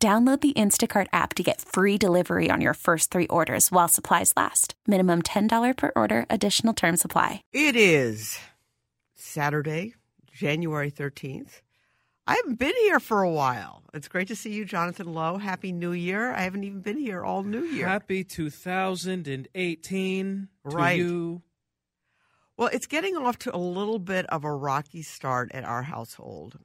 Download the Instacart app to get free delivery on your first three orders while supplies last. Minimum $10 per order, additional term supply. It is Saturday, January 13th. I haven't been here for a while. It's great to see you, Jonathan Lowe. Happy New Year. I haven't even been here all New Year. Happy 2018 Right. to you. Well, it's getting off to a little bit of a rocky start at our household.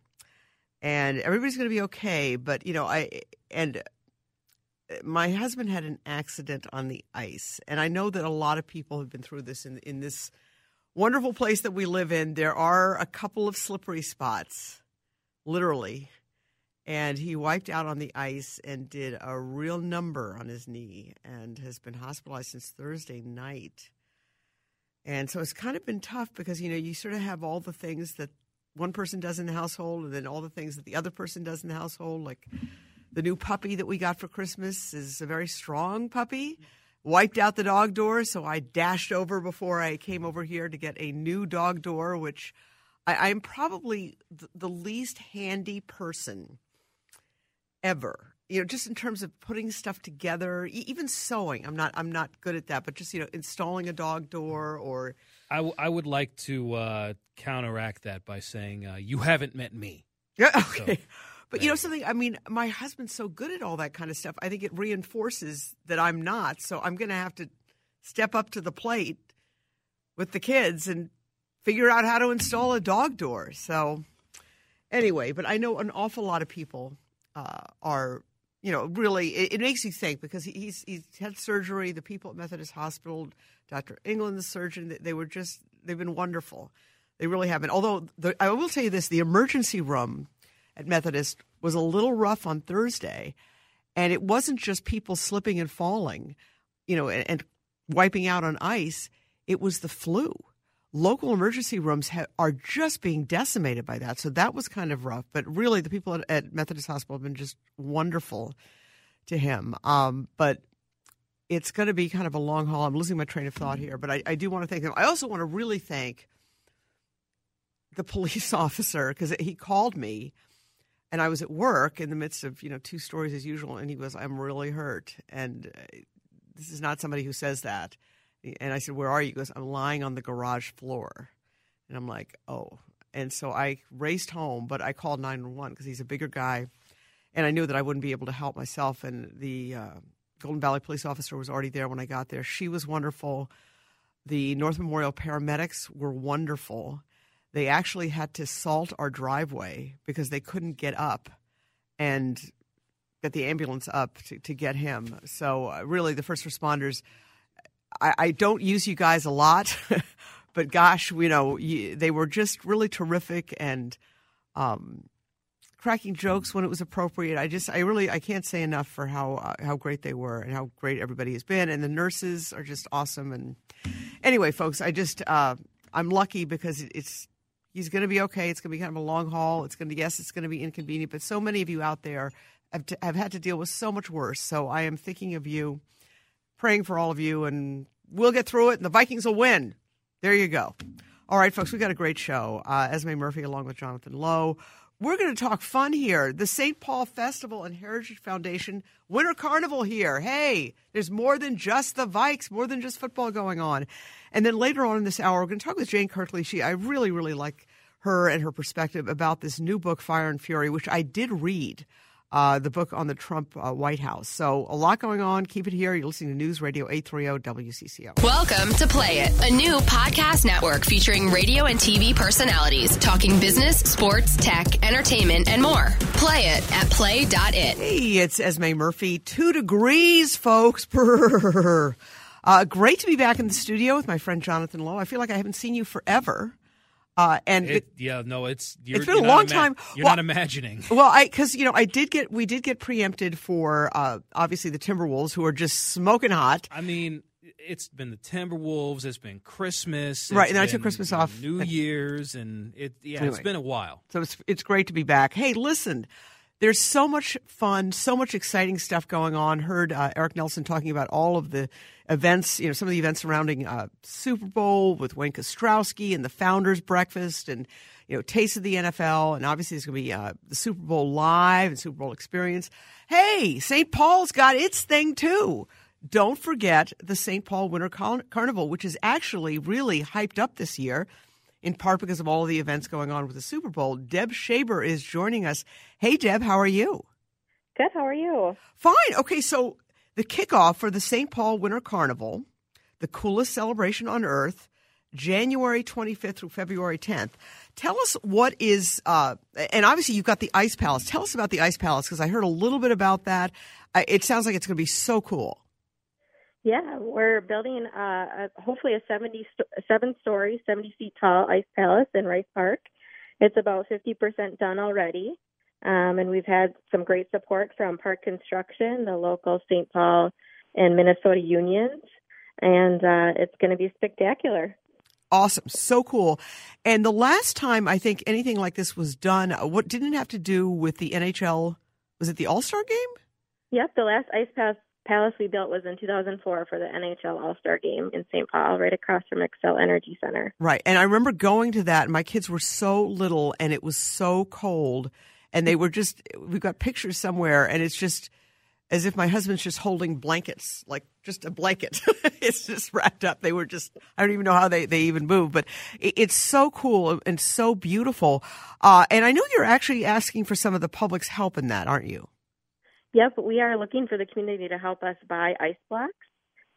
And everybody's going to be okay, but you know, I and uh, my husband had an accident on the ice, and I know that a lot of people have been through this in in this wonderful place that we live in. There are a couple of slippery spots, literally. And he wiped out on the ice and did a real number on his knee and has been hospitalized since Thursday night. And so it's kind of been tough because, you know, you sort of have all the things that one person does in the household and then all the things that the other person does in the household. Like the new puppy that we got for Christmas is a very strong puppy. Wiped out the dog door, so I dashed over before I came over here to get a new dog door, which I, I'm probably th- the least handy person ever. You know, just in terms of putting stuff together, even sewing. I'm not. I'm not good at that. But just you know, installing a dog door or I, w- I would like to uh, counteract that by saying uh, you haven't met me. Yeah, okay. but you know something, I mean, my husband's so good at all that kind of stuff. I think it reinforces that I'm not. So I'm going to have to step up to the plate with the kids and figure out how to install a dog door. So anyway, but I know an awful lot of people uh, are, you know, really. It, it makes you think because he's he's had surgery. The people at Methodist Hospital, Dr. England, the surgeon, they- they were just they've been wonderful. They really haven't. Although the, I will tell you this: the emergency room at Methodist was a little rough on Thursday, and it wasn't just people slipping and falling, you know, and, and wiping out on ice. It was the flu. Local emergency rooms ha- are just being decimated by that, so that was kind of rough. But really, the people at, at Methodist Hospital have been just wonderful to him. Um, but it's going to be kind of a long haul. I'm losing my train of thought here, but I, I do want to thank them. I also want to really thank the police officer because he called me and I was at work in the midst of you know two stories as usual, and he goes, "I'm really hurt," and uh, this is not somebody who says that. And I said, "Where are you?" He goes, "I'm lying on the garage floor," and I'm like, "Oh." And so I raced home, but I called 911 because he's a bigger guy, and I knew that I wouldn't be able to help myself. And the uh, Golden Valley police officer was already there when I got there. She was wonderful. The North Memorial paramedics were wonderful. They actually had to salt our driveway because they couldn't get up and get the ambulance up to, to get him. So, uh, really, the first responders, I, I don't use you guys a lot, but gosh, you know, you, they were just really terrific and um, cracking jokes when it was appropriate. I just, I really, I can't say enough for how uh, how great they were and how great everybody has been. And the nurses are just awesome. And anyway, folks, I just, uh, I'm lucky because it's he's going to be okay. It's going to be kind of a long haul. It's going to yes, it's going to be inconvenient, but so many of you out there have, have had to deal with so much worse. So I am thinking of you, praying for all of you, and we'll get through it. And the Vikings will win. There you go. All right, folks, we got a great show. Uh, Esme Murphy along with Jonathan Lowe. We're going to talk fun here. The St. Paul Festival and Heritage Foundation Winter Carnival here. Hey, there's more than just the Vikes, more than just football going on. And then later on in this hour, we're going to talk with Jane Kirtley. She, I really, really like her and her perspective about this new book, Fire and Fury, which I did read. Uh, the book on the Trump uh, White House. So a lot going on. Keep it here. You're listening to News Radio 830 WCCO. Welcome to Play It, a new podcast network featuring radio and TV personalities talking business, sports, tech, entertainment, and more. Play it at play.it. Hey, it's Esme Murphy. Two degrees, folks. Uh, great to be back in the studio with my friend Jonathan Lowe. I feel like I haven't seen you forever. Uh, and It, yeah, no, it's you're, It's been a long ima- time. You're Well- not imagining. Well, I because you know I did get we did get preempted for uh, obviously the Timberwolves who are just smoking hot. I mean, it's been the Timberwolves. It's been Christmas. Right, and I took Christmas off. New Year's, and it yeah, Anyway. it's been a while. So it's it's great to be back. Hey, listen, there's so much fun, so much exciting stuff going on. Heard uh, Eric Nelson talking about all of the events, you know, some of the events surrounding uh, Super Bowl with Wayne Kostroski and the Founders Breakfast and you know Taste of the NFL, and obviously there's going to be uh, the Super Bowl live and Super Bowl experience. Hey, St. Paul's got its thing too. Don't forget the St. Paul Winter Carnival, which is actually really hyped up this year in part because of all of the events going on with the Super Bowl. Deb Shaber is joining us. Hey, Deb, how are you? Good. How are you? Fine. Okay, so the kickoff for the St. Paul Winter Carnival, the coolest celebration on earth, January 25th through February 10th. Tell us what is, uh, and obviously you've got the Ice Palace. Tell us about the Ice Palace because I heard a little bit about that. It sounds like it's going to be so cool. Yeah, we're building uh, a, hopefully a 70 sto- seven story, 70 feet tall ice palace in Rice Park. It's about 50% done already. Um, and we've had some great support from Park Construction, the local St. Paul and Minnesota unions, and uh, it's going to be spectacular. Awesome, so cool. And the last time I think anything like this was done, uh, what didn't it have to do with the NHL? Was it the All Star game? Yep, the last ice palace, palace we built was in 2004 for the NHL All Star game in St. Paul, right across from Xcel Energy Center. Right. And I remember going to that, my kids were so little, and it was so cold, and they were just. We've got pictures somewhere, and it's just as if my husband's just holding blankets, like just a blanket. it's just wrapped up. They were just. I don't even know how they they even move, but it, it's so cool and so beautiful. Uh, and I know you're actually asking for some of the public's help in that, aren't you? Yep, we are looking for the community to help us buy ice blocks,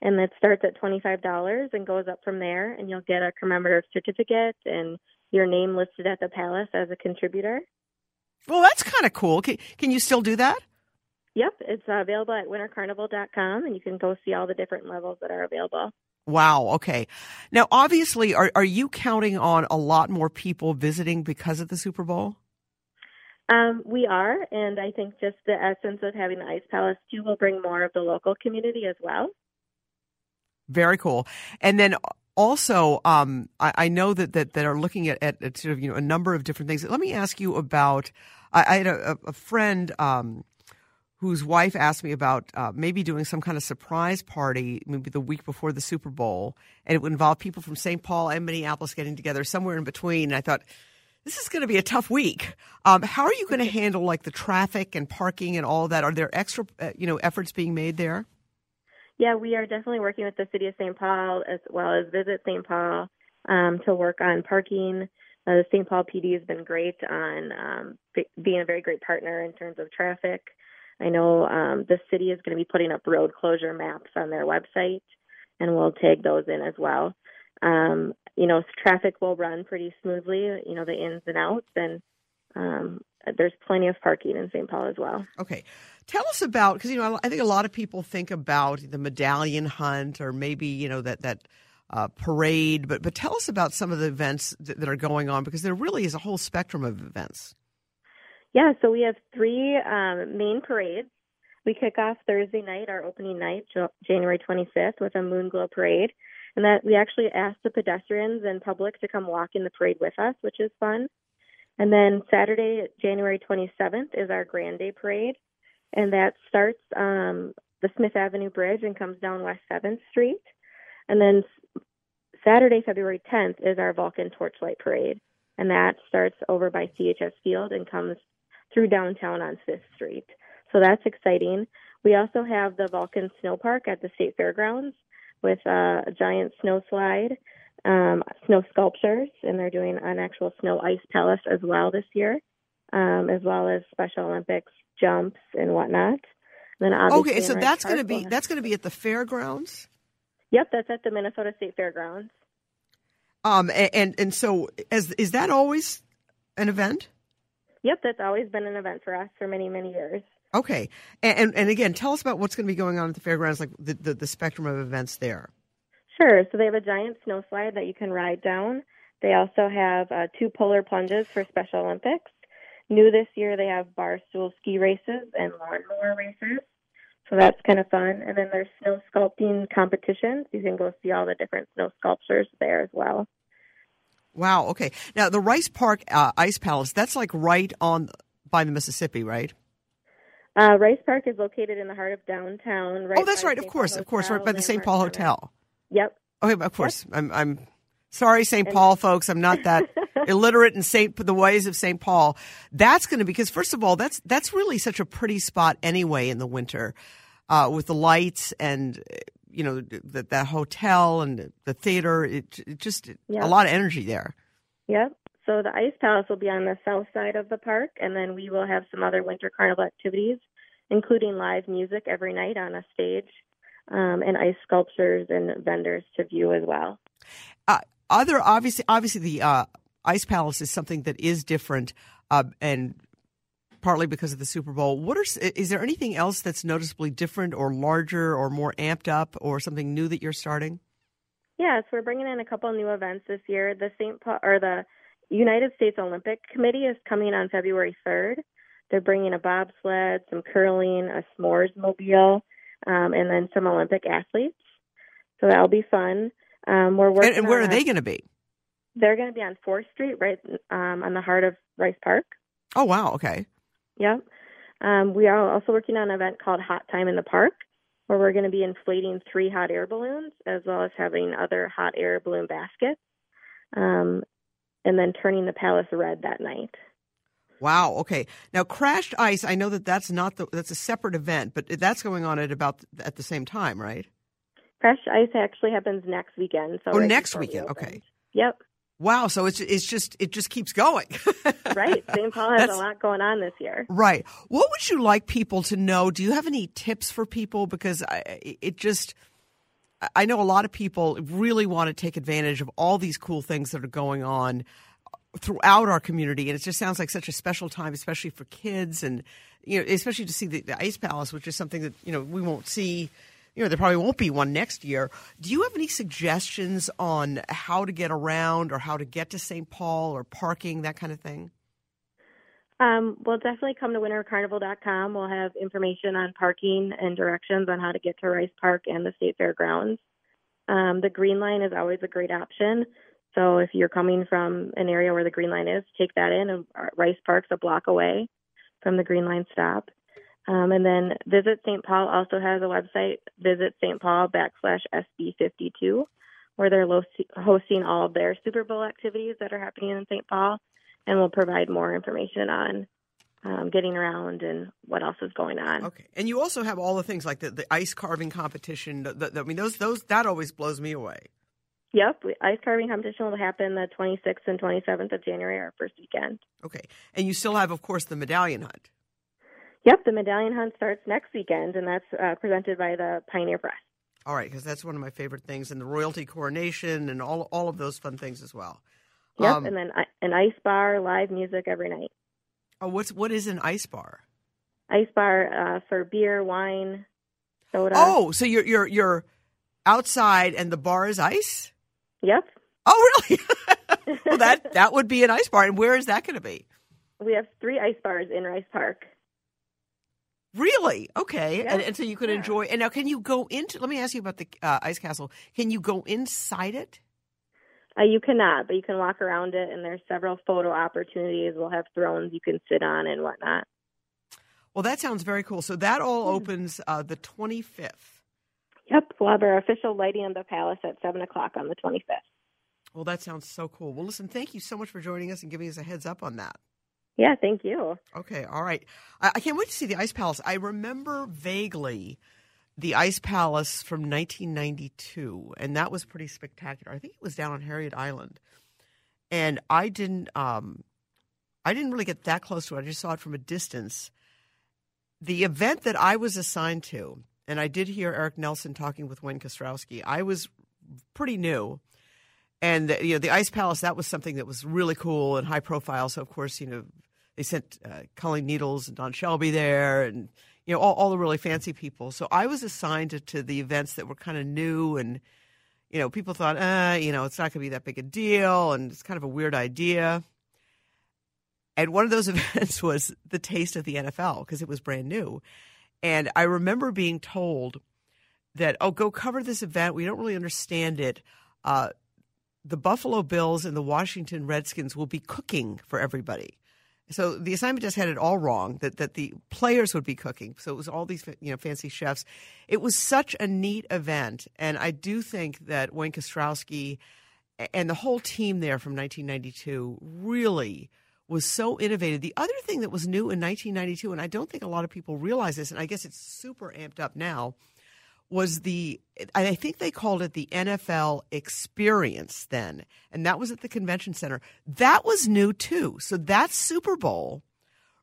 and it starts at $25 and goes up from there, and you'll get a commemorative certificate and your name listed at the palace as a contributor. Well, that's kind of cool. Can, can you still do that? Yep, it's available at wintercarnival.com, and you can go see all the different levels that are available. Wow. Okay. Now, obviously, are are you counting on a lot more people visiting because of the Super Bowl? Um, we are, and I think just the essence of having the Ice Palace too will bring more of the local community as well. Very cool. And then also, um, I, I know that, that that are looking at, at, at sort of you know a number of different things. Let me ask you about. I, I had a, a friend um, whose wife asked me about uh, maybe doing some kind of surprise party, maybe the week before the Super Bowl, and it would involve people from St. Paul and Minneapolis getting together somewhere in between. And I thought. This is going to be a tough week. Um, how are you going to handle like the traffic and parking and all that? Are there extra, uh, you know, efforts being made there? Yeah, we are definitely working with the city of St. Paul as well as Visit St. Paul um, to work on parking. Uh, the St. Paul PD has been great on um, be- being a very great partner in terms of traffic. I know um, the city is going to be putting up road closure maps on their website, and we'll tag those in as well. Um, you know, traffic will run pretty smoothly. You know, the ins and outs, and um, there's plenty of parking in St. Paul as well. Okay. Tell us about because you know I think a lot of people think about the medallion hunt or maybe you know that that uh, parade, but but tell us about some of the events that, that are going on because there really is a whole spectrum of events. Yeah, so we have three um, main parades. We kick off Thursday night, our opening night, January 25th, with a moon glow parade, and that we actually ask the pedestrians and public to come walk in the parade with us, which is fun. And then Saturday, January 27th, is our Grand Day Parade, and that starts um, the Smith Avenue Bridge and comes down West 7th Street. And then Saturday, February 10th, is our Vulcan Torchlight Parade, and that starts over by CHS Field and comes through downtown on Fifth Street. So that's exciting. We also have the Vulcan Snow Park at the State Fairgrounds with a giant snow slide, um, snow sculptures, and they're doing an actual snow ice palace as well this year, um, as well as Special Olympics jumps and whatnot. Then obviously Okay, so that's going to be that's going to be at the fairgrounds. Yep, that's at the Minnesota State Fairgrounds. Um, and and so as is that always an event? Yep, that's always been an event for us for many, many years. Okay, and and, and again, tell us about what's going to be going on at the fairgrounds, like the, the the spectrum of events there. Sure. So they have a giant snow slide that you can ride down They also have uh, two polar plunges for Special Olympics. New this year, they have bar stool ski races and lawnmower races. So that's kind of fun. And then there's snow sculpting competitions. You can go see all the different snow sculptures there as well. Wow. Okay. Now the Rice Park uh, Ice Palace. That's like right on by the Mississippi, right? Uh, Rice Park is located in the heart of downtown. Right oh, that's right. Of course, of course, right by the St. Paul Hotel. Yep. Okay, of course. Yep. I'm, I'm sorry, St. Paul folks. I'm not that illiterate in St. the ways of St. Paul. That's going to because first of all, that's that's really such a pretty spot anyway in the winter, uh, with the lights and you know that that hotel and the theater. It, it just yep. a lot of energy there. Yep. So the Ice Palace will be on the south side of the park, and then we will have some other winter carnival activities, including live music every night on a stage, um, and ice sculptures and vendors to view as well. Uh, other obviously, obviously the uh, Ice Palace is something that is different, uh, and partly because of the Super Bowl. What are is there anything else that's noticeably different or larger or more amped up or something new that you're starting? Yes, we're bringing in a couple new events this year. The St. Paul or the United States Olympic Committee is coming on February 3rd. They're bringing a bobsled, some curling, a s'mores mobile, um, and then some Olympic athletes. So that'll be fun. Um, we're working. And, and where are they going to be? They're going to be on Fourth Street, right um, on the heart of Rice Park. Oh wow! Okay. Yep. Um, we are also working on an event called Hot Time in the Park, where we're going to be inflating three hot air balloons as well as having other hot air balloon baskets. Um, and then turning the palace red that night. Wow. Okay. Now, crashed ice. I know that that's not the that's a separate event, but that's going on at about at the same time, right? Crashed ice actually happens next weekend. So oh, right next weekend. Okay. Yep. Wow. So it's it's just it just keeps going. right. St. Paul has that's, a lot going on this year. Right. What would you like people to know? Do you have any tips for people? Because I, it just. I know a lot of people really want to take advantage of all these cool things that are going on uh, throughout our community, and it just sounds like such a special time, especially for kids, and you know, especially to see the, the Ice Palace, which is something that you know we won't see. You know, there probably won't be one next year. Do you have any suggestions on how to get around, or how to get to St. Paul, or parking, that kind of thing? Um, well, definitely come to wintercarnival.com. We'll have information on parking and directions on how to get to Rice Park and the State Fairgrounds. Um, the Green Line is always a great option. So if you're coming from an area where the Green Line is, take that in. And Rice Park's a block away from the Green Line stop. Um, and then Visit St. Paul also has a website, Visit St. Paul backslash SB52, where they're hosting all of their Super Bowl activities that are happening in St. Paul, and we'll provide more information on um, getting around and what else is going on. Okay, and you also have all the things like the, the ice carving competition. The, the, I mean, those those that always blows me away. Yep, ice carving competition will happen the 26th and 27th of January, our first weekend. Okay, and you still have, of course, the medallion hunt. Yep, the medallion hunt starts next weekend, and that's uh, presented by the Pioneer Press. All right, because that's one of my favorite things, and the royalty coronation, and all all of those fun things as well. Yep, um, and then an ice bar, live music every night. Oh, what's what is an ice bar? Ice bar uh, for beer, wine, soda. Oh, so you're you're you're outside, and the bar is ice. Yep. Oh, really? well, that that would be an ice bar. And where is that going to be? We have three ice bars in Rice Park. Really? Okay. And, and, so you could yeah. enjoy. And now, can you go into? Let me ask you about the uh, ice castle. Can you go inside it? Uh, you cannot, but you can walk around it, and there's several photo opportunities. We'll have thrones you can sit on and whatnot. Well, that sounds very cool. So that all opens uh, the 25th. Yep, we'll have our official lighting of the palace at 7 o'clock on the 25th. Well, that sounds so cool. Well, listen, thank you so much for joining us and giving us a heads up on that. Yeah, thank you. Okay, all right. I, I can't wait to see the Ice Palace. I remember vaguely the Ice Palace from 1992, and that was pretty spectacular. I think it was down on Harriet Island, and I didn't, um, I didn't really get that close to it. I just saw it from a distance. The event that I was assigned to and I did hear Eric Nelson talking with Wayne Kostroski. I was pretty new, and the, you know the Ice Palace that was something that was really cool and high profile. So of course you know they sent uh, Colleen Needles and Don Shelby there, and you know all, all the really fancy people. So I was assigned to, to the events that were kind of new and you know, people thought, uh, you know, it's not going to be that big a deal, and it's kind of a weird idea. And one of those events was the taste of the NFL because it was brand new. And I remember being told that, oh, go cover this event. We don't really understand it. Uh, the Buffalo Bills and the Washington Redskins will be cooking for everybody. So the assignment just had it all wrong that, that the players would be cooking. So it was all these you know fancy chefs. It was such a neat event, and I do think that Wayne Kostroski and the whole team there from 1992 really was so innovative. The other thing that was new in 1992, and I don't think a lot of people realize this, and I guess it's super amped up now, was the I think they called it the NFL experience then, and that was at the convention center. That was new too. So that Super Bowl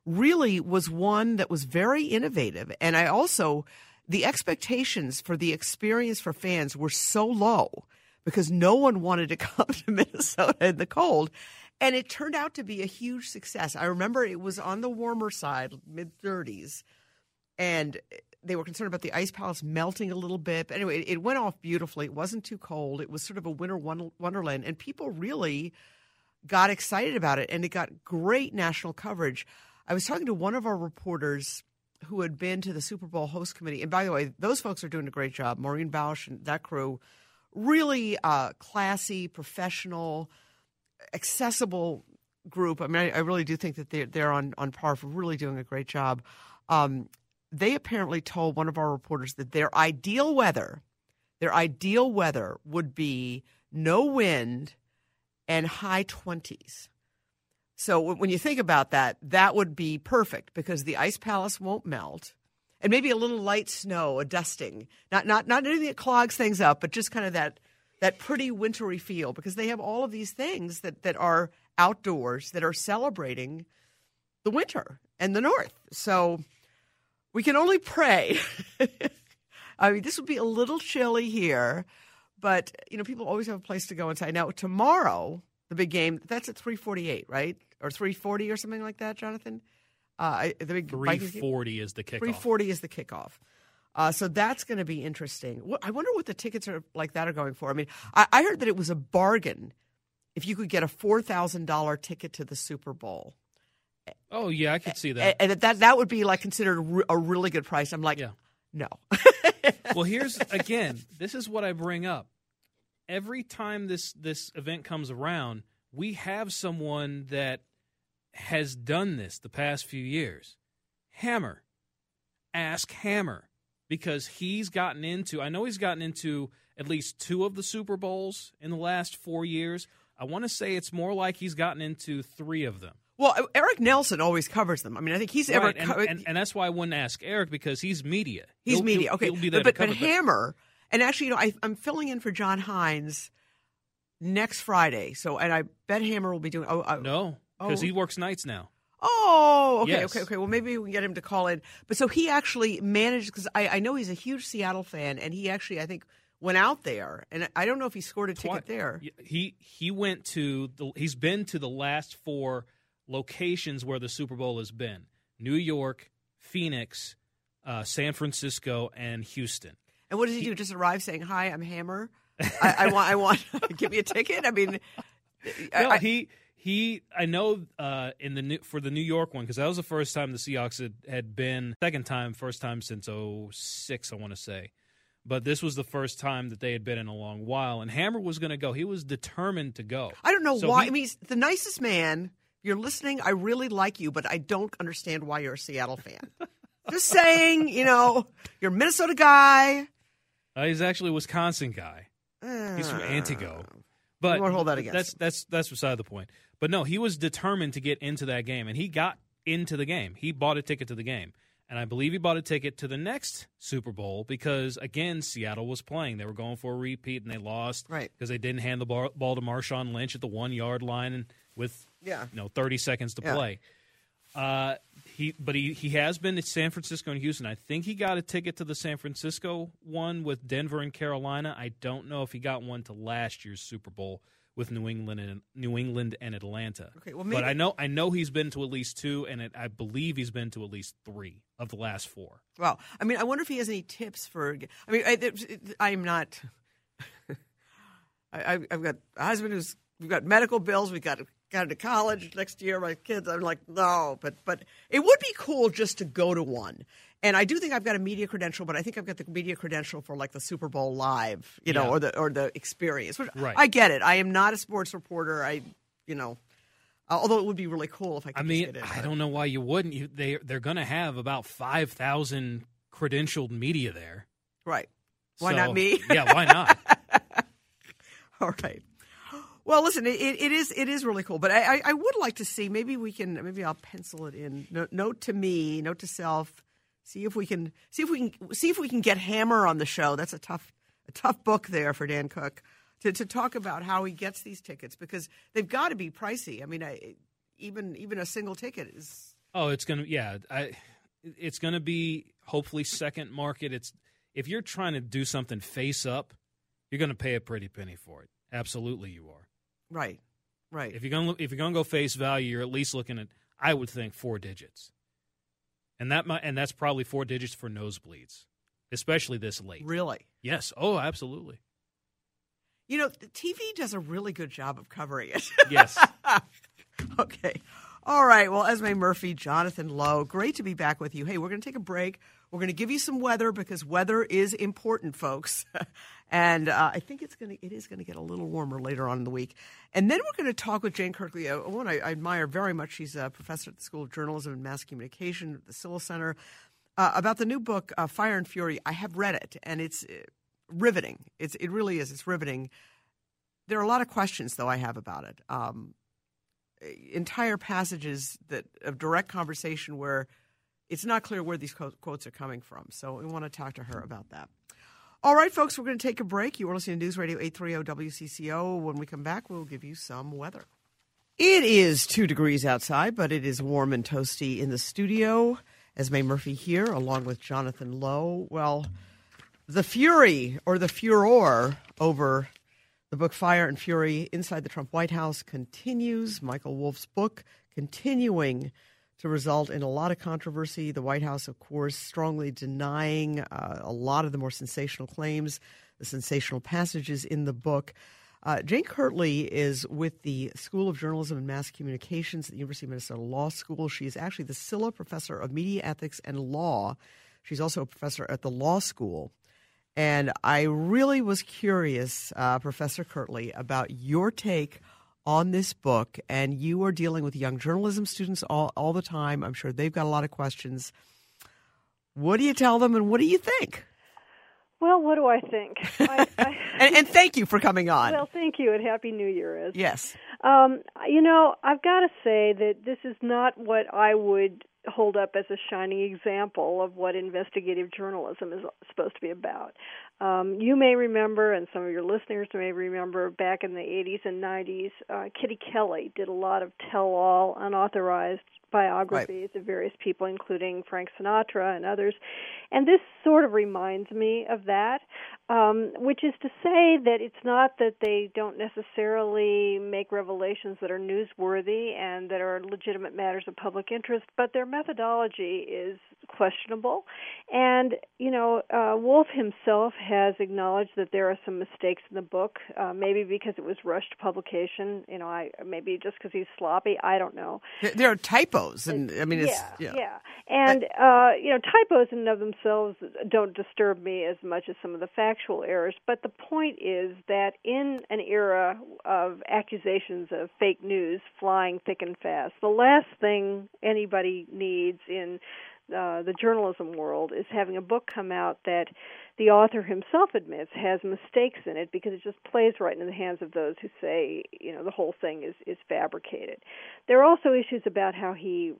really was one that was very innovative, and I also the expectations for the experience for fans were so low because no one wanted to come to Minnesota in the cold. And it turned out to be a huge success. I remember it was on the warmer side, mid 30s, and they were concerned about the ice palace melting a little bit. But anyway, it went off beautifully. It wasn't too cold. It was sort of a winter wonderland, and people really got excited about it, and it got great national coverage. I was talking to one of our reporters who had been to the Super Bowl host committee, and by the way, those folks are doing a great job. Maureen Bausch and that crew, really uh, classy, professional, accessible group. I mean, I, I, really do think that they're they're on on par for really doing a great job. Um, they apparently told one of our reporters that their ideal weather, their ideal weather would be no wind and high 20s. So when you think about that, that would be perfect because the ice palace won't melt. And maybe a little light snow, a dusting. Not not not anything that clogs things up, but just kind of that that pretty wintry feel because they have all of these things that, that are outdoors that are celebrating the winter and the north. So we can only pray. I mean, this would be a little chilly here, but you know, people always have a place to go inside. Now, tomorrow, the big game that's at three forty-eight, right, or three forty, or something like that, Jonathan. Uh, the big three forty is the kickoff. Three forty is the kickoff. Uh, so that's going to be interesting. I wonder what the tickets are like that are going for. I mean, I, I heard that it was a bargain if you could get a four thousand dollar ticket to the Super Bowl. Oh yeah, I could see that. And that that would be like considered a really good price. I'm like, yeah. no. well, here's again. This is what I bring up. Every time this this event comes around, we have someone that has done this the past few years. Hammer, ask Hammer, because he's gotten into. I know he's gotten into at least two of the Super Bowls in the last four years. I want to say it's more like he's gotten into three of them. Well, Eric Nelson always covers them. I mean, I think he's ever right, and, and, and, that's why I wouldn't ask Eric because he's media. He's he'll, media. He'll, okay, he'll but, but, but Hammer, and actually, you know, I, am filling in for John Hines next Friday. So, and I bet Hammer will be doing. Oh, oh no, because oh. he works nights now. Oh, okay, yes. okay, okay. Well, maybe we can get him to call in. But so he actually managed because I, I know he's a huge Seattle fan, and he actually I think went out there, and I don't know if he scored a ticket there. He he went to the. He's been to the last four locations where the Super Bowl has been New York, Phoenix, uh, San Francisco, and Houston. And what does he, he do? Just arrive saying, Hi, I'm Hammer. I, I, want, I want, give me a ticket. I mean, no, I, he, he, I know uh, in the for the New York one because that was the first time the Seahawks had, had been second time, first time since 06, I want to say. But this was the first time that they had been in a long while, and Hammer was going to go. He was determined to go. I don't know so why. He, I mean, he's the nicest man you're listening, I really like you, but I don't understand why you're a Seattle fan. Just saying, you know, you're a Minnesota guy. Uh, he's actually a Wisconsin guy. Uh, he's from Antigo. But hold that against. That's that's that's beside the point. But no, he was determined to get into that game, and he got into the game. He bought a ticket to the game, and I believe he bought a ticket to the next Super Bowl because again, Seattle was playing. They were going for a repeat, and they lost right because they didn't hand the ball, ball to Marshawn Lynch at the one yard line, and with yeah. you know 30 seconds to yeah. play. Uh, he but he he has been to San Francisco and Houston. I think he got a ticket to the San Francisco one with Denver and Carolina. I don't know if he got one to last year's Super Bowl with New England and New England and Atlanta. Okay, well, maybe, but I know I know he's been to at least two, and it, I believe he's been to at least three of the last four. Well, I mean, I wonder if he has any tips for. I mean, I, I'm not. I, I've got a husband who's we've got medical bills. we've got got into college next year. My kids. I'm like, no, but but it would be cool just to go to one. And I do think I've got a media credential, but I think I've got the media credential for like the Super Bowl live, you know, Yeah. or the or the experience. Which Right. I get it. I am not a sports reporter. I, you know, uh, although it would be really cool if I could. I mean, in I don't know why you wouldn't. You, they they're going to have about five thousand credentialed media there. Right. Why So, not me? yeah, why not? All right. Well, listen, it, it is it is really cool, but I, I, would like to see maybe we can maybe I'll pencil it in. No, note to me, note to self. See if we can see if we can see if we can get Hammer on the show. That's a tough a tough book there for Dan Cook to to talk about how he gets these tickets because they've got to be pricey. I mean, I, even even a single ticket is Oh, it's gonna yeah. I it's gonna be hopefully second market. It's if you're trying to do something face up, you're gonna pay a pretty penny for it. Absolutely, you are. Right, right. If you're gonna look, if you're gonna go face value, you're at least looking at I would think four digits, and that might and that's probably four digits for nosebleeds, especially this late. really. Yes. Oh, absolutely. You know, the TV does a really good job of covering it. Yes. okay. All right. Well, Esme Murphy, Jonathan Lowe, great to be back with you. Hey, we're going to take a break. We're going to give you some weather because weather is important, folks. and uh, I think it's going to it is going to get a little warmer later on in the week. And then we're going to talk with Jane Kirtley, a woman I, I admire very much. She's a professor at the School of Journalism and Mass Communication at the Silha Center. Uh, about the new book, uh, Fire and Fury. I have read it, and it's uh, riveting. It's it really is. It's riveting. There are a lot of questions, though, I have about it. Um, entire passages that of direct conversation where it's not clear where these quotes are coming from. So we want to talk to her about that. All right, folks, we're going to take a break. You are listening to News Radio 830 WCCO. When we come back, we'll give you some weather. It is two degrees outside, but it is warm and toasty in the studio. Esme Murphy here, along with Jonathan Lowe. Well, the fury or the furor over the book Fire and Fury Inside the Trump White House continues. Michael Wolff's book continuing to result in a lot of controversy. The White House, of course, strongly denying uh, a lot of the more sensational claims, the sensational passages in the book. Uh, Jane Kirtley is with the School of Journalism and Mass Communications at the University of Minnesota Law School. She is actually the Silha Professor of Media Ethics and Law. She's also a professor at the law school. And I really was curious, uh, Professor Kirtley, about your take on this book. And you are dealing with young journalism students all, all the time. I'm sure they've got a lot of questions. What do you tell them and what do you think? Well, what do I think? I, I, And, and thank you for coming on. well, thank you, and Happy New Year, as yes. Um, you know, I've got to say that this is not what I would hold up as a shining example of what investigative journalism is supposed to be about. Um, you may remember, and some of your listeners may remember, back in the 80s and 90s, uh, Kitty Kelley did a lot of tell-all, unauthorized biographies of various people, including Frank Sinatra and others. And this sort of reminds me of that, um, which is to say that it's not that they don't necessarily make revelations that are newsworthy and that are legitimate matters of public interest, but their methodology is questionable. And, you know, uh, Wolff himself has acknowledged that there are some mistakes in the book, uh, maybe because it was rushed publication, you know, I maybe just because he's sloppy, I don't know. There are typos. And I mean, it's. yeah, yeah, and uh, you know, typos in and of themselves don't disturb me as much as some of the factual errors. But the point is that in an era of accusations of fake news flying thick and fast, the last thing anybody needs in uh, the journalism world is having a book come out that the author himself admits has mistakes in it because it just plays right into the hands of those who say, you know, the whole thing is is fabricated. There are also issues about how he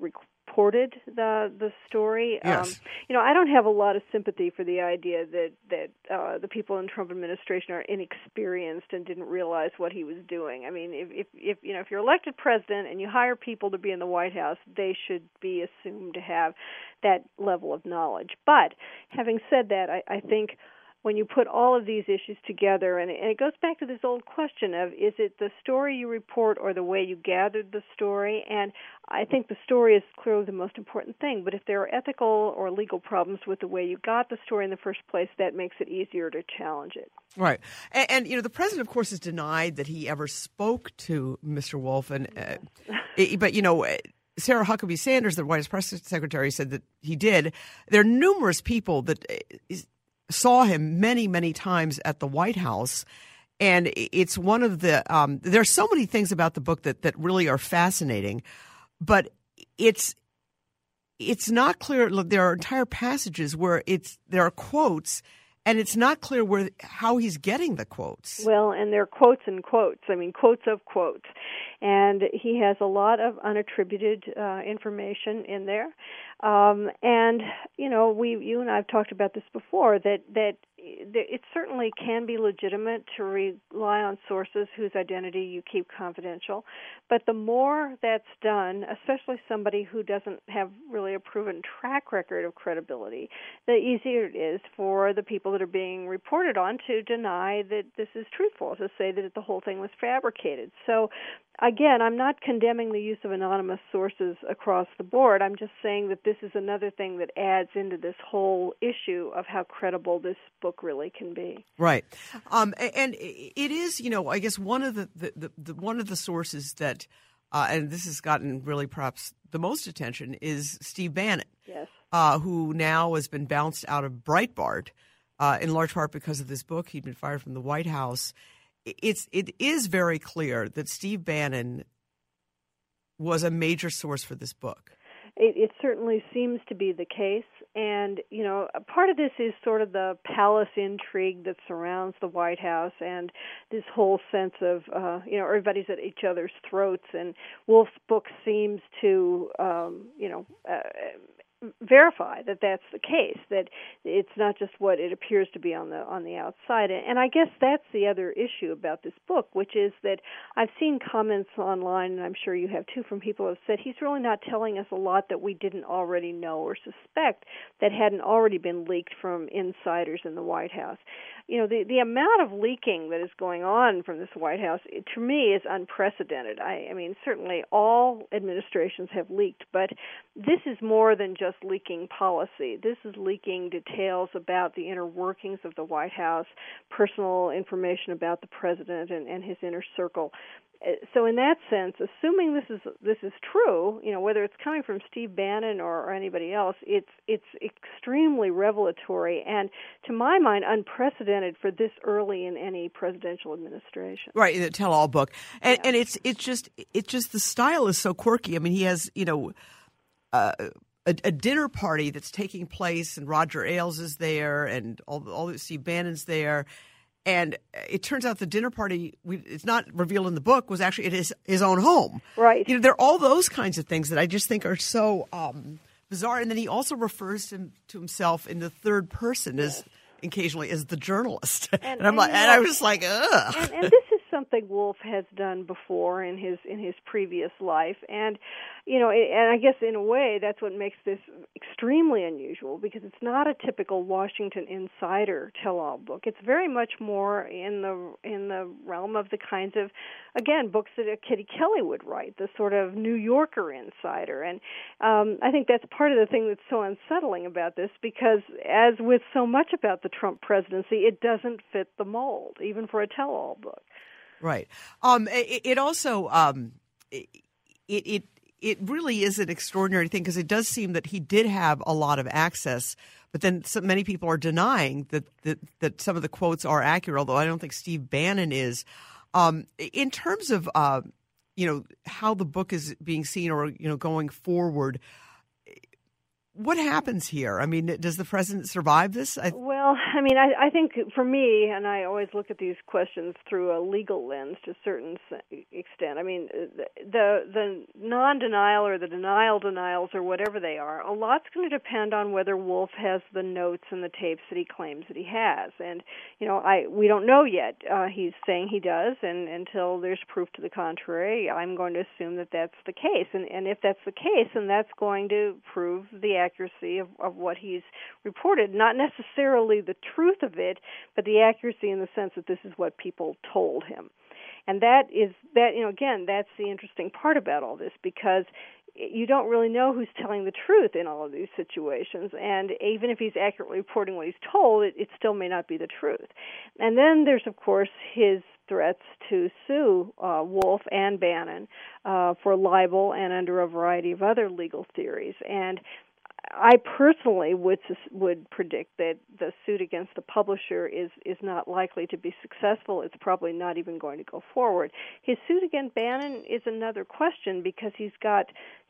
reported the the story. Yes. Um, you know, I don't have a lot of sympathy for the idea that that uh, the people in the Trump administration are inexperienced and didn't realize what he was doing. I mean, if if if you know if you're elected president and you hire people to be in the White House, they should be assumed to have that level of knowledge. But having said that, I, I think when you put all of these issues together, and, and it goes back to this old question of is it the story you report or the way you gathered the story? And I think the story is clearly the most important thing. But if there are ethical or legal problems with the way you got the story in the first place, that makes it easier to challenge it. Right, and, and you know the president, of course, has denied that he ever spoke to Mr. Wolff, and uh, but you know. Sarah Huckabee Sanders, the White House press secretary, said that he did. There are numerous people that uh, saw him many, many times at the White House. And it's one of the, um, there's so many things about the book that, that really are fascinating, but it's, it's not clear. There are entire passages where it's, there are quotes and it's not clear where how he's getting the quotes. Well, and they're quotes and quotes. I mean, quotes of quotes, and he has a lot of unattributed uh, information in there. Um, and you know, we, you and I have talked about this before that that it certainly can be legitimate to rely on sources whose identity you keep confidential, but the more that's done, especially somebody who doesn't have really a proven track record of credibility, the easier it is for the people that are being reported on to deny that this is truthful, to say that the whole thing was fabricated. So again, I'm not condemning the use of anonymous sources across the board. I'm just saying that this is another thing that adds into this whole issue of how credible this book really can be. Right, um, and it is, you know, I guess one of the, the, the, the one of the sources that, uh, and this has gotten really perhaps the most attention is Steve Bannon. Yes. Uh, who now has been bounced out of Breitbart, uh, in large part because of this book. He'd been fired from the White House it's it is very clear that Steve Bannon was a major source for this book. It, it certainly seems to be the case, and you know, part of this is sort of the palace intrigue that surrounds the White House, and this whole sense of uh, you know everybody's at each other's throats, and Wolff's book seems to um, you know. Uh, verify that that's the case that it's not just what it appears to be on the on the outside and i guess that's the other issue about this book which is that i've seen comments online and i'm sure you have too from people who have said he's really not telling us a lot that we didn't already know or suspect that hadn't already been leaked from insiders in the white house you know the the amount of leaking that is going on from this White House it, to me is unprecedented. I, I mean certainly all administrations have leaked, but this is more than just leaking policy. This is leaking details about the inner workings of the White House, personal information about the president and, and his inner circle. Uh, so in that sense, assuming this is this is true, you know whether it's coming from Steve Bannon or, or anybody else, it's it's extremely revelatory and, to my mind, unprecedented for this early in any presidential administration. Right, the tell-all book, and yeah. and it's it's just it's just the style is so quirky. I mean, he has you know. Uh, a, a, dinner party that's taking place, and Roger Ailes is there, and all, all Steve Bannon's there, and it turns out the dinner party we, it's not revealed in the book was actually at his his own home. Right. You know there are all those kinds of things that i just think are so um, bizarre. And then he also refers to, to himself in the third person as occasionally as the journalist. And, and i'm and, like and i was like ugh and, and this is something Wolff has done before in his in his previous life and you know, and I guess in a way that's what makes this extremely unusual because it's not a typical Washington insider tell-all book. It's very much more in the in the realm of the kinds of again books that a Kitty Kelley would write, the sort of New Yorker insider. And um, I think that's part of the thing that's so unsettling about this because as with so much about the Trump presidency, it doesn't fit the mold even for a tell-all book. Right. Um, it, it also um, it, it it really is an extraordinary thing because it does seem that he did have a lot of access, but then so many people are denying that, that, that some of the quotes are accurate. Although I don't think Steve Bannon is. Um, in terms of uh, you know how the book is being seen, or you know going forward, what happens here? I mean, does the president survive this? I... Well, I mean, I, I think for me, and I always look at these questions through a legal lens to a certain extent. I mean, the the non-denial or the denial denials or whatever they are, a lot's going to depend on whether Wolff has the notes and the tapes that he claims that he has. And you know, I we don't know yet. Uh, he's saying he does, and until there's proof to the contrary, I'm going to assume that that's the case. And and if that's the case, then that's going to prove the accuracy of, of what he's reported. Not necessarily the truth of it, but the accuracy in the sense that this is what people told him. And that is that you know again that's the interesting part about all this because you don't really know who's telling the truth in all of these situations and even if he's accurately reporting what he's told it, it still may not be the truth and then there's of course his threats to sue uh, Wolff and Bannon uh, for libel and under a variety of other legal theories and I personally would would predict that the suit against the publisher is is not likely to be successful. It's probably not even going to go forward. His suit against Bannon is another question because he's got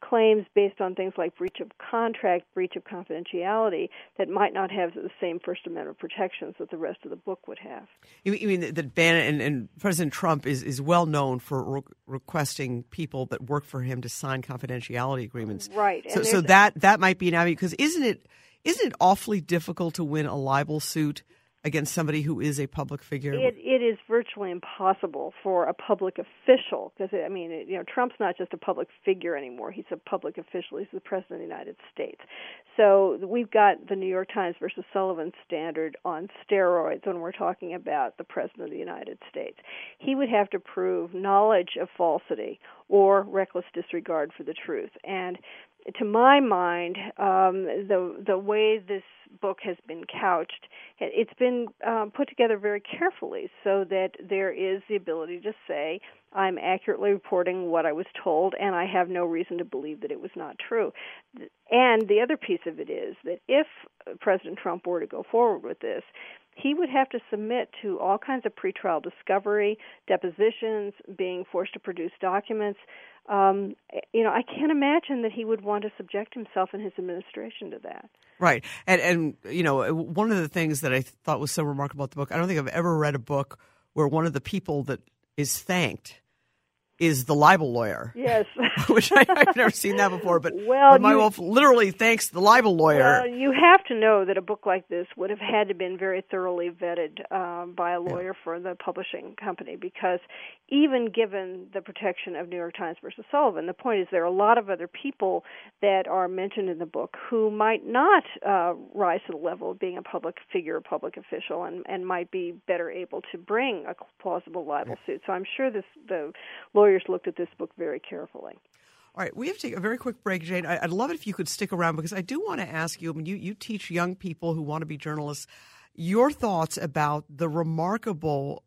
claims based on things like breach of contract, breach of confidentiality that might not have the same First Amendment protections that the rest of the book would have. You mean that Bannon and, and President Trump is, is well known for re- requesting people that work for him to sign confidentiality agreements? Right. So, so that that might be an avenue because isn't it isn't it awfully difficult to win a libel suit? Against somebody who is a public figure? It, it is virtually impossible for a public official because I mean, you know, Trump's not just a public figure anymore. He's a public official. He's the president of the United States. So we've got the New York Times versus Sullivan standard on steroids when we're talking about the president of the United States. He would have to prove knowledge of falsity or reckless disregard for the truth. And to my mind, um, the the way this book has been couched, it's been um, put together very carefully so that there is the ability to say, I'm accurately reporting what I was told, and I have no reason to believe that it was not true. And the other piece of it is that if President Trump were to go forward with this, he would have to submit to all kinds of pretrial discovery, depositions, being forced to produce documents. Um, you know, I can't imagine that he would want to subject himself and his administration to that. Right, and and you know, one of the things that I thought was so remarkable about the book, I don't think I've ever read a book where one of the people that is thanked is the libel lawyer. Yes, which I, have never seen that before. But well, Michael Wolff literally thanks the libel lawyer. Well, you have to know that a book like this would have had to been very thoroughly vetted um, by a lawyer yeah. for the publishing company because even given the protection of New York Times versus Sullivan, the point is there are a lot of other people that are mentioned in the book who might not uh, rise to the level of being a public figure, a public official, and, and might be better able to bring a plausible libel suit. So I'm sure this the lawyers looked at this book very carefully. All right, we have to take a very quick break, Jane. I'd love it if you could stick around because I do want to ask you. I mean, you, you teach young people who want to be journalists. Your thoughts about the remarkable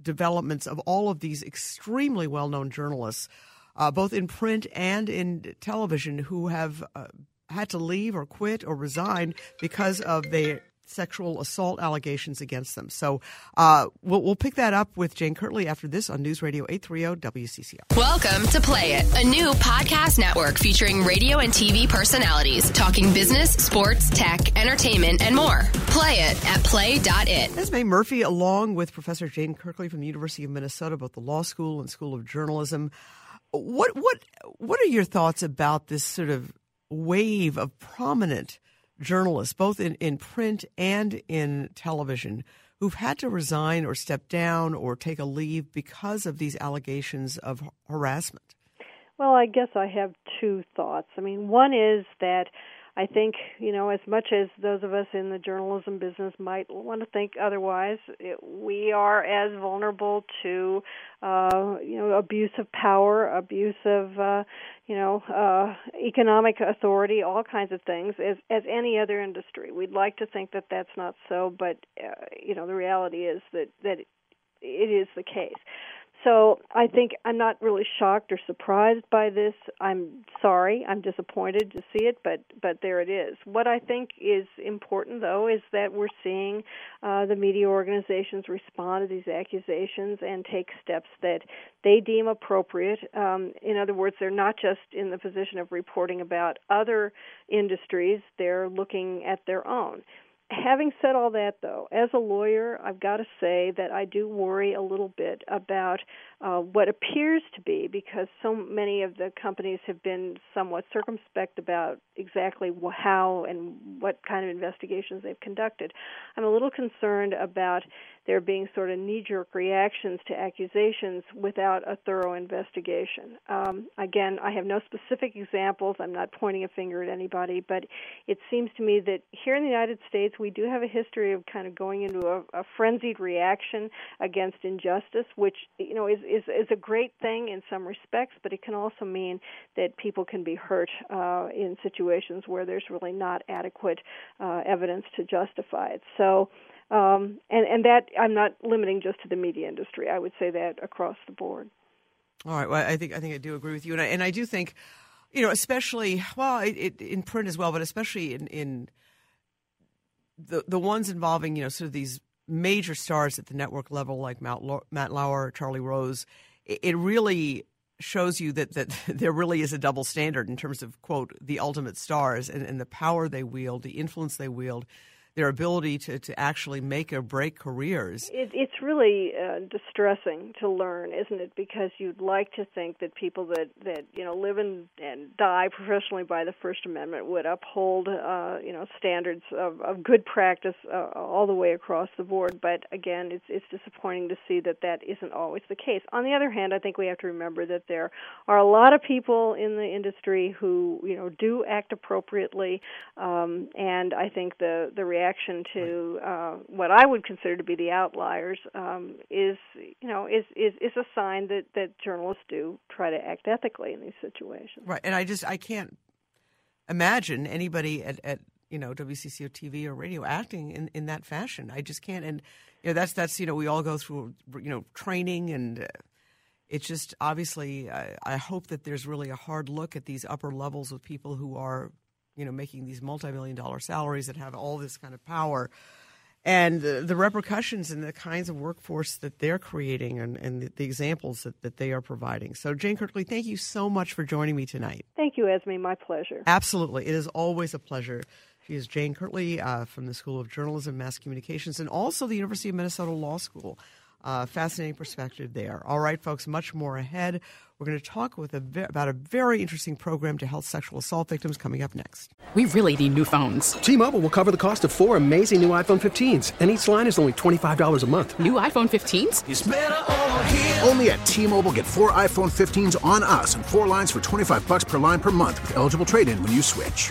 developments of all of these extremely well known journalists, uh, both in print and in television, who have uh, had to leave or quit or resign because of their sexual assault allegations against them. So uh, we'll, we'll pick that up with Jane Kirtley after this on News Radio 830 WCCO. Welcome to Play It, a new podcast network featuring radio and TV personalities talking business, sports, tech, entertainment, and more. Play it at play.it. Esme Murphy, along with Professor Jane Kirtley from the University of Minnesota, both the Law School and School of Journalism. What what what are your thoughts about this sort of wave of prominent journalists, both in, in print and in television, who've had to resign or step down or take a leave because of these allegations of harassment? Well, I guess I have two thoughts. I mean, one is that I think, you know, as much as those of us in the journalism business might want to think otherwise, it, we are as vulnerable to, uh, you know, abuse of power, abuse of, uh, you know, uh, economic authority, all kinds of things, as as any other industry. We'd like to think that that's not so, but uh, you know, the reality is that that it is the case. So I think I'm not really shocked or surprised by this. I'm sorry. I'm disappointed to see it, but but there it is. What I think is important, though, is that we're seeing uh, the media organizations respond to these accusations and take steps that they deem appropriate. Um, in other words, they're not just in the position of reporting about other industries; they're looking at their own having said all that, though, as a lawyer, I've got to say that I do worry a little bit about uh, what appears to be, because so many of the companies have been somewhat circumspect about exactly how and what kind of investigations they've conducted. I'm a little concerned about there being sort of knee jerk reactions to accusations without a thorough investigation. Um, again, I have no specific examples. I'm not pointing a finger at anybody, but it seems to me that here in the United States, we do have a history of kind of going into a, a frenzied reaction against injustice, which you know is, is is a great thing in some respects, but it can also mean that people can be hurt uh, in situations where there's really not adequate uh, evidence to justify it. So. Um, and, and that I'm not limiting just to the media industry. I would say that across the board. All right. Well, I think I think I do agree with you, and I, and I do think, you know, especially well, it, it, in print as well, but especially in in the the ones involving you know sort of these major stars at the network level like Matt, Matt Lauer, Charlie Rose, it, it really shows you that, that there really is a double standard in terms of quote the ultimate stars and, and the power they wield, the influence they wield their ability to, to actually make or break careers. It, it's really uh, distressing to learn, isn't it? Because you'd like to think that people that, that you know live and, and die professionally by the First Amendment would uphold uh, you know standards of, of good practice uh, all the way across the board. But again, it's it's disappointing to see that that isn't always the case. On the other hand, I think we have to remember that there are a lot of people in the industry who you know do act appropriately, um, and I think the the reaction to uh, what I would consider to be the outliers um, is, you know, is, is is a sign that that journalists do try to act ethically in these situations. Right, and I just I can't imagine anybody at, at you know WCCO TV or radio acting in, in that fashion. I just can't, and you know that's that's you know we all go through you know training and. Uh, it's just obviously I, I hope that there's really a hard look at these upper levels of people who are you know, making these multi-million dollar salaries that have all this kind of power and the, the, repercussions and the kinds of workforce that they're creating and, and the, the, examples that, that they are providing. So, Jane Kirtley, thank you so much for joining me tonight. Thank you, Esme. My pleasure. Absolutely. It is always a pleasure. She is Jane Kirtley uh, from the School of Journalism, Mass Communications, and also the University of Minnesota Law School. Uh, fascinating perspective there. All right, folks, much more ahead. We're going to talk with a ve- about a very interesting program to help sexual assault victims coming up next. We really need new phones. T Mobile will cover the cost of four amazing new iPhone 15s, and each line is only $25 a month. New iPhone 15s? Only at T Mobile get four iPhone 15s on us and four lines for 25 bucks per line per month with eligible trade in when you switch.